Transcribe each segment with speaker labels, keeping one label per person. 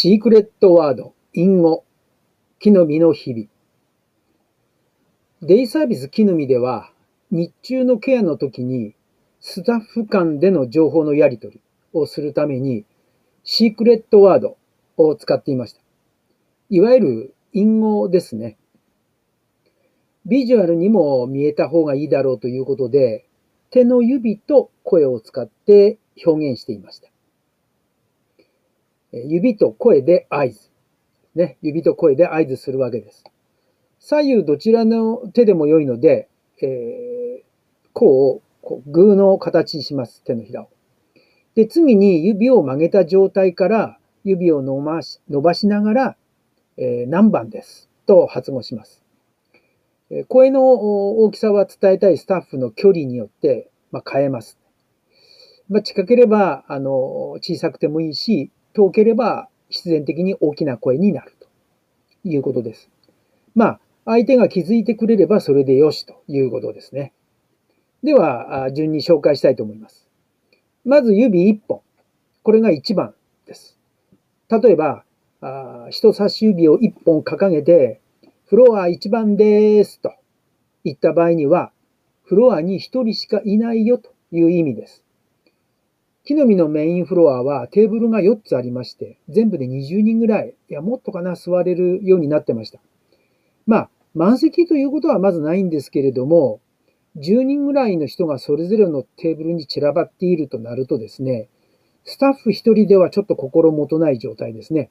Speaker 1: シークレットワード、隠語、木の実の日々。デイサービス木の実では、日中のケアの時に、スタッフ間での情報のやり取りをするために、シークレットワードを使っていました。いわゆる隠語ですね。ビジュアルにも見えた方がいいだろうということで、手の指と声を使って表現していました。指と声で合図。ね、指と声で合図するわけです。左右どちらの手でも良いので、えー、こう、こうグーの形にします、手のひらを。で、次に指を曲げた状態から指を伸ばし伸ばしながら、えー、何番です？と発語します。声の大きさは伝えたいスタッフの距離によって、まあ、変えます。まあ、近ければ、あの、小さくてもいいし、遠ければ必然的に大きな声になるということです。まあ、相手が気づいてくれればそれでよしということですね。では、順に紹介したいと思います。まず指1本。これが1番です。例えば、人差し指を1本掲げて、フロア1番ですと言った場合には、フロアに1人しかいないよという意味です。木の実のメインフロアはテーブルが4つありまして、全部で20人ぐらい、いや、もっとかな、座れるようになってました。まあ、満席ということはまずないんですけれども、10人ぐらいの人がそれぞれのテーブルに散らばっているとなるとですね、スタッフ1人ではちょっと心もとない状態ですね。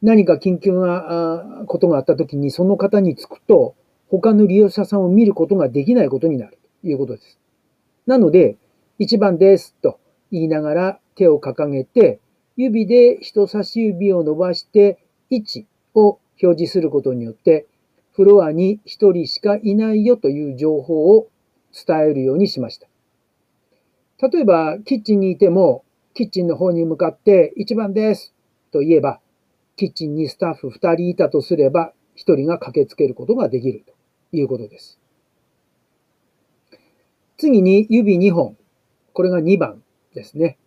Speaker 1: 何か緊急なことがあった時にその方に着くと、他の利用者さんを見ることができないことになるということです。なので、1番ですと言いながら手を掲げて、指で人差し指を伸ばして位置を表示することによって、フロアに1人しかいないよという情報を伝えるようにしました。例えば、キッチンにいても、キッチンの方に向かって1番ですと言えば、キッチンにスタッフ2人いたとすれば、1人が駆けつけることができるということです。次に指2本。これが2番ですね。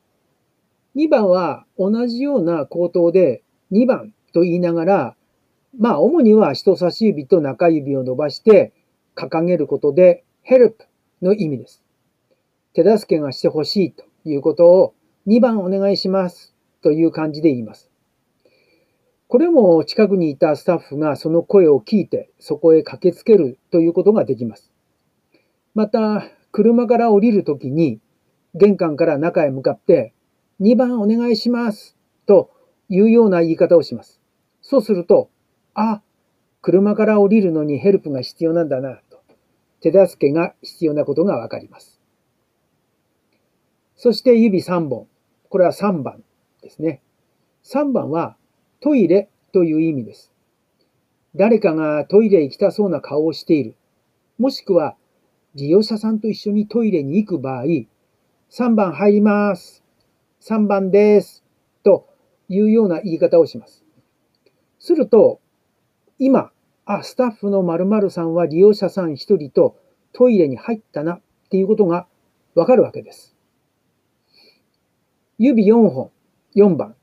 Speaker 1: 2番は同じような口頭で2番と言いながら、まあ主には人差し指と中指を伸ばして掲げることで help の意味です。手助けがしてほしいということを2番お願いしますという感じで言います。これも近くにいたスタッフがその声を聞いてそこへ駆けつけるということができます。また、車から降りるときに玄関から中へ向かって、2番お願いしますというような言い方をします。そうすると、あ、車から降りるのにヘルプが必要なんだなと、手助けが必要なことがわかります。そして指3本。これは3番ですね。3番はトイレという意味です。誰かがトイレ行きたそうな顔をしている。もしくは利用者さんと一緒にトイレに行く場合、3番入ります。3番です。というような言い方をします。すると、今、あ、スタッフの〇〇さんは利用者さん1人とトイレに入ったなっていうことがわかるわけです。指4本、4番。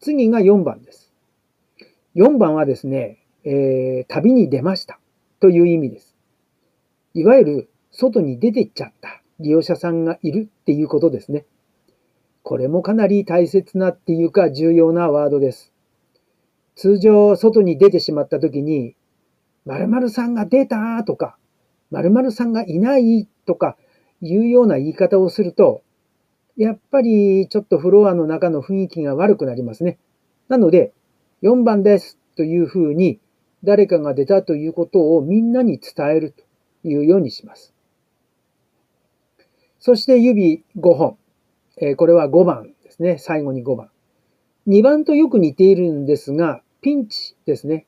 Speaker 1: 次が4番です。4番はですね、えー、旅に出ましたという意味です。いわゆる外に出てっちゃった利用者さんがいるっていうことですね。これもかなり大切なっていうか重要なワードです。通常、外に出てしまった時に、〇〇さんが出たとか、〇〇さんがいないとかいうような言い方をすると、やっぱりちょっとフロアの中の雰囲気が悪くなりますね。なので、4番ですというふうに誰かが出たということをみんなに伝えるというようにします。そして指5本。えこれは5番ですね。最後に5番。2番とよく似ているんですが、ピンチですね。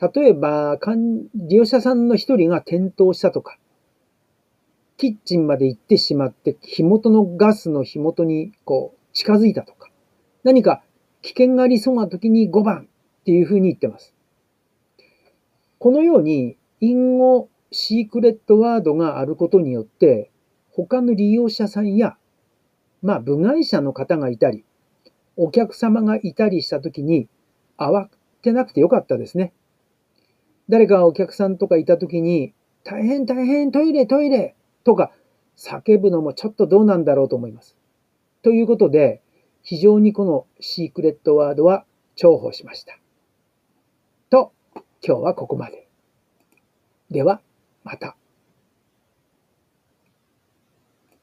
Speaker 1: 例えば、利用者さんの一人が転倒したとか、キッチンまで行ってしまって、火元のガスの火元にこう近づいたとか、何か危険がありそうな時に5番っていうふうに言ってます。このように、隠語、シークレットワードがあることによって、他の利用者さんや、まあ、部外者の方がいたり、お客様がいたりした時に慌てなくてよかったですね。誰かお客さんとかいた時に大変大変トイレトイレとか叫ぶのもちょっとどうなんだろうと思います。ということで、非常にこのシークレットワードは重宝しました。と、今日はここまで。では、また。